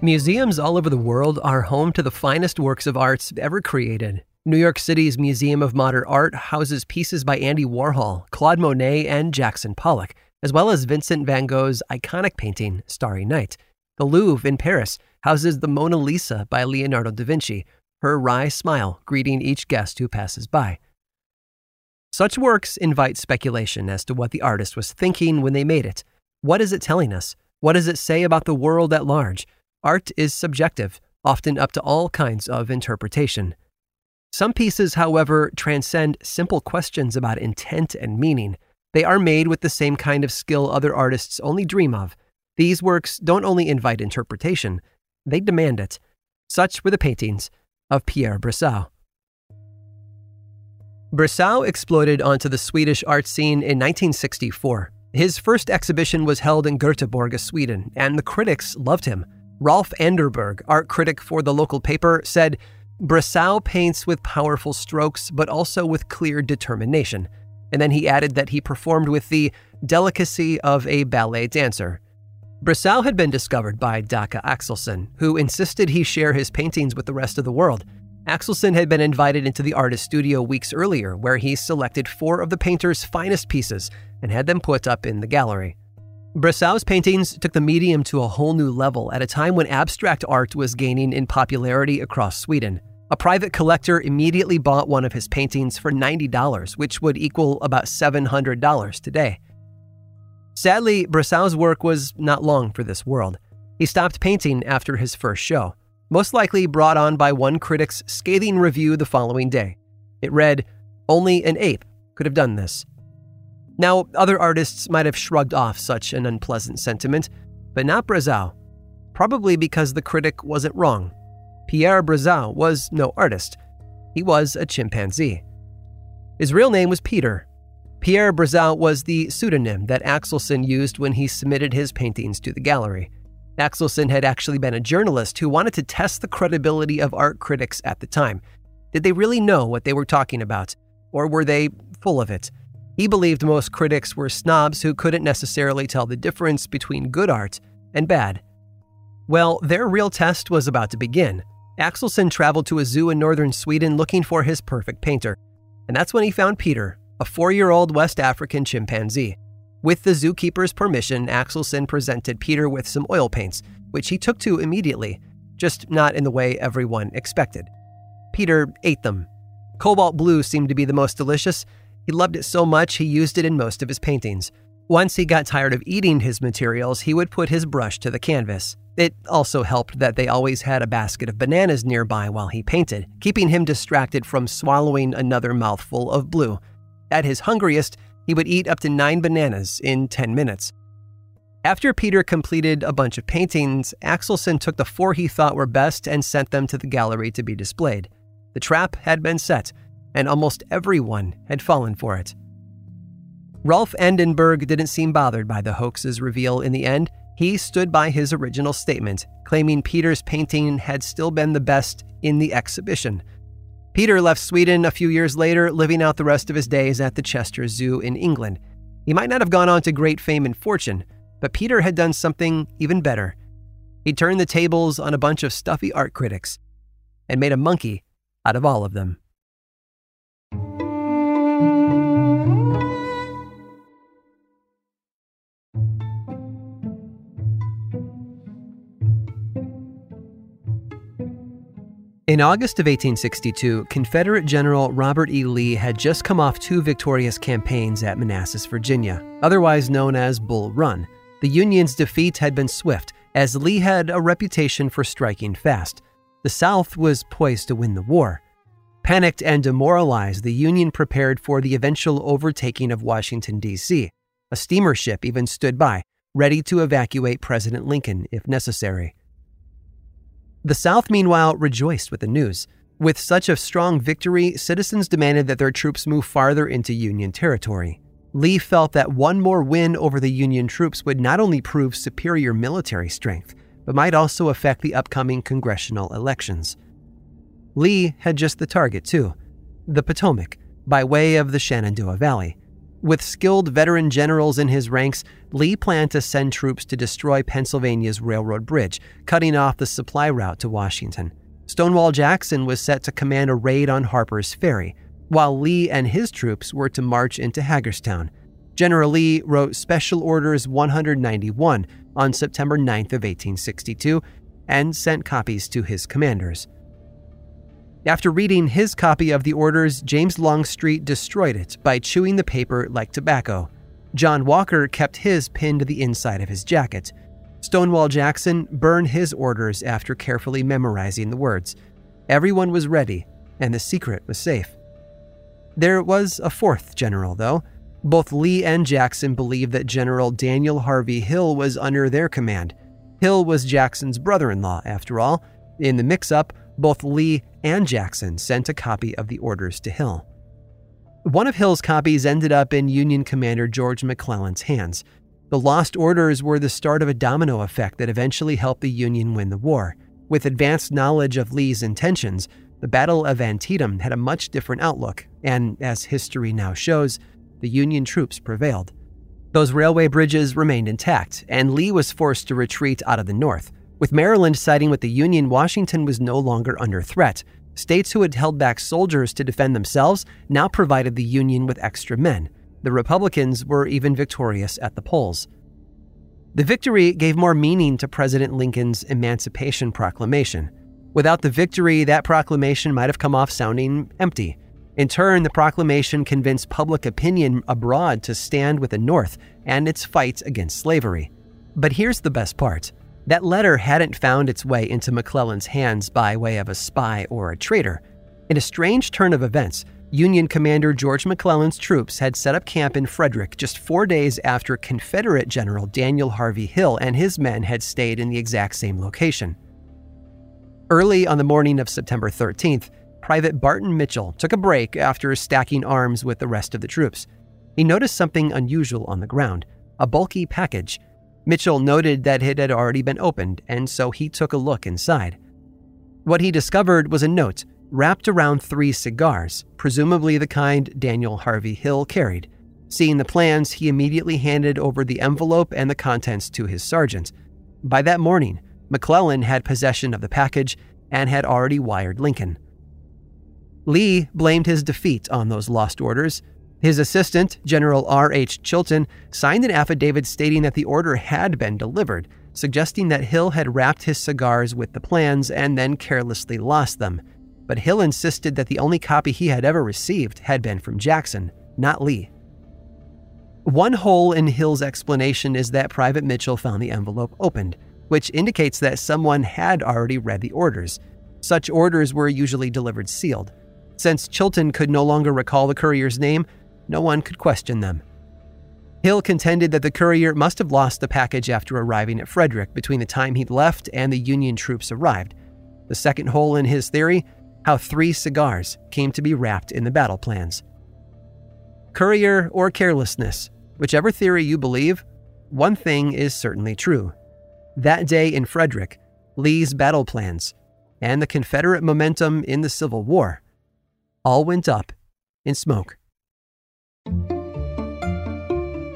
Museums all over the world are home to the finest works of arts ever created. New York City's Museum of Modern Art houses pieces by Andy Warhol, Claude Monet, and Jackson Pollock, as well as Vincent van Gogh's iconic painting, Starry Night. The Louvre in Paris houses the Mona Lisa by Leonardo da Vinci, her wry smile greeting each guest who passes by. Such works invite speculation as to what the artist was thinking when they made it. What is it telling us? What does it say about the world at large? Art is subjective, often up to all kinds of interpretation. Some pieces, however, transcend simple questions about intent and meaning. They are made with the same kind of skill other artists only dream of. These works don't only invite interpretation, they demand it. Such were the paintings of Pierre Brassau. Brassau exploded onto the Swedish art scene in 1964. His first exhibition was held in Göteborg, Sweden, and the critics loved him. Rolf Anderberg, art critic for the local paper, said, Brassau paints with powerful strokes, but also with clear determination. And then he added that he performed with the delicacy of a ballet dancer. Brassau had been discovered by Dacke Axelsson, who insisted he share his paintings with the rest of the world. Axelsson had been invited into the artist's studio weeks earlier, where he selected four of the painter's finest pieces and had them put up in the gallery. Brassau's paintings took the medium to a whole new level at a time when abstract art was gaining in popularity across Sweden. A private collector immediately bought one of his paintings for $90, which would equal about $700 today. Sadly, Brassau's work was not long for this world. He stopped painting after his first show, most likely brought on by one critic's scathing review the following day. It read, Only an ape could have done this. Now, other artists might have shrugged off such an unpleasant sentiment, but not Brassau. Probably because the critic wasn't wrong. Pierre Brassau was no artist. He was a chimpanzee. His real name was Peter. Pierre Brassau was the pseudonym that Axelsson used when he submitted his paintings to the gallery. Axelsson had actually been a journalist who wanted to test the credibility of art critics at the time. Did they really know what they were talking about? Or were they full of it? He believed most critics were snobs who couldn't necessarily tell the difference between good art and bad. Well, their real test was about to begin. Axelsson traveled to a zoo in northern Sweden looking for his perfect painter. And that's when he found Peter, a four year old West African chimpanzee. With the zookeeper's permission, Axelsson presented Peter with some oil paints, which he took to immediately, just not in the way everyone expected. Peter ate them. Cobalt blue seemed to be the most delicious, he loved it so much he used it in most of his paintings. Once he got tired of eating his materials, he would put his brush to the canvas. It also helped that they always had a basket of bananas nearby while he painted, keeping him distracted from swallowing another mouthful of blue. At his hungriest, he would eat up to nine bananas in 10 minutes. After Peter completed a bunch of paintings, Axelsson took the four he thought were best and sent them to the gallery to be displayed. The trap had been set and almost everyone had fallen for it. Rolf Anderberg didn't seem bothered by the hoax's reveal in the end. He stood by his original statement, claiming Peter's painting had still been the best in the exhibition. Peter left Sweden a few years later, living out the rest of his days at the Chester Zoo in England. He might not have gone on to great fame and fortune, but Peter had done something even better. He turned the tables on a bunch of stuffy art critics and made a monkey out of all of them. In August of 1862, Confederate General Robert E. Lee had just come off two victorious campaigns at Manassas, Virginia, otherwise known as Bull Run. The Union's defeat had been swift, as Lee had a reputation for striking fast. The South was poised to win the war. Panicked and demoralized, the Union prepared for the eventual overtaking of Washington, D.C. A steamer ship even stood by, ready to evacuate President Lincoln if necessary. The South, meanwhile, rejoiced with the news. With such a strong victory, citizens demanded that their troops move farther into Union territory. Lee felt that one more win over the Union troops would not only prove superior military strength, but might also affect the upcoming congressional elections. Lee had just the target, too the Potomac, by way of the Shenandoah Valley. With skilled veteran generals in his ranks, Lee planned to send troops to destroy Pennsylvania's railroad bridge, cutting off the supply route to Washington. Stonewall Jackson was set to command a raid on Harper's Ferry, while Lee and his troops were to march into Hagerstown. General Lee wrote Special Orders 191 on September 9th of 1862 and sent copies to his commanders. After reading his copy of the orders, James Longstreet destroyed it by chewing the paper like tobacco. John Walker kept his pinned to the inside of his jacket. Stonewall Jackson burned his orders after carefully memorizing the words. Everyone was ready, and the secret was safe. There was a fourth general, though. Both Lee and Jackson believed that General Daniel Harvey Hill was under their command. Hill was Jackson's brother in law, after all. In the mix up, both Lee and Jackson sent a copy of the orders to Hill. One of Hill's copies ended up in Union Commander George McClellan's hands. The lost orders were the start of a domino effect that eventually helped the Union win the war. With advanced knowledge of Lee's intentions, the Battle of Antietam had a much different outlook, and as history now shows, the Union troops prevailed. Those railway bridges remained intact, and Lee was forced to retreat out of the north. With Maryland siding with the Union, Washington was no longer under threat. States who had held back soldiers to defend themselves now provided the Union with extra men. The Republicans were even victorious at the polls. The victory gave more meaning to President Lincoln's Emancipation Proclamation. Without the victory, that proclamation might have come off sounding empty. In turn, the proclamation convinced public opinion abroad to stand with the North and its fight against slavery. But here's the best part that letter hadn't found its way into McClellan's hands by way of a spy or a traitor. In a strange turn of events, Union Commander George McClellan's troops had set up camp in Frederick just four days after Confederate General Daniel Harvey Hill and his men had stayed in the exact same location. Early on the morning of September 13th, Private Barton Mitchell took a break after stacking arms with the rest of the troops. He noticed something unusual on the ground a bulky package. Mitchell noted that it had already been opened, and so he took a look inside. What he discovered was a note wrapped around three cigars, presumably the kind Daniel Harvey Hill carried. Seeing the plans, he immediately handed over the envelope and the contents to his sergeant. By that morning, McClellan had possession of the package and had already wired Lincoln. Lee blamed his defeat on those lost orders. His assistant, General R.H. Chilton, signed an affidavit stating that the order had been delivered, suggesting that Hill had wrapped his cigars with the plans and then carelessly lost them but Hill insisted that the only copy he had ever received had been from Jackson, not Lee. One hole in Hill's explanation is that Private Mitchell found the envelope opened, which indicates that someone had already read the orders. Such orders were usually delivered sealed. Since Chilton could no longer recall the courier's name, no one could question them. Hill contended that the courier must have lost the package after arriving at Frederick between the time he'd left and the Union troops arrived. The second hole in his theory how three cigars came to be wrapped in the battle plans. Courier or carelessness, whichever theory you believe, one thing is certainly true. That day in Frederick, Lee's battle plans and the Confederate momentum in the Civil War all went up in smoke.